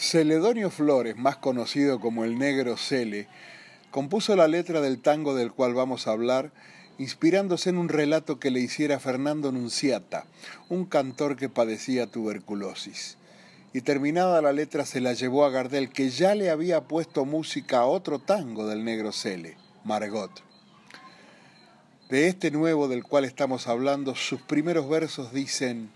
Celedonio Flores, más conocido como el Negro Cele, compuso la letra del tango del cual vamos a hablar, inspirándose en un relato que le hiciera Fernando Nunciata, un cantor que padecía tuberculosis. Y terminada la letra se la llevó a Gardel, que ya le había puesto música a otro tango del Negro Cele, Margot. De este nuevo del cual estamos hablando, sus primeros versos dicen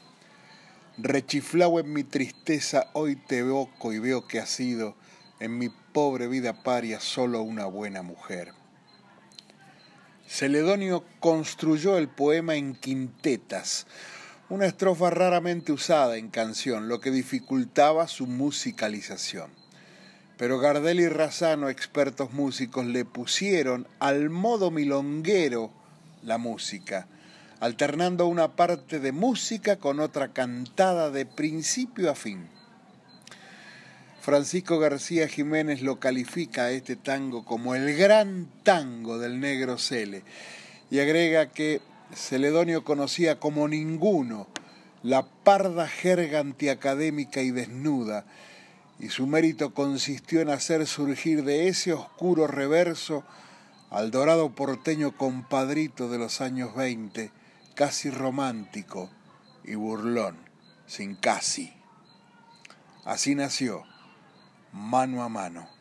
Rechiflao en mi tristeza, hoy te evoco y veo que has sido en mi pobre vida paria solo una buena mujer. Celedonio construyó el poema en quintetas, una estrofa raramente usada en canción, lo que dificultaba su musicalización. Pero Gardel y Razano, expertos músicos, le pusieron al modo milonguero la música alternando una parte de música con otra cantada de principio a fin. Francisco García Jiménez lo califica a este tango como el gran tango del negro Cele y agrega que Celedonio conocía como ninguno la parda jerga antiacadémica y desnuda, y su mérito consistió en hacer surgir de ese oscuro reverso al dorado porteño compadrito de los años veinte, casi romántico y burlón, sin casi. Así nació, mano a mano.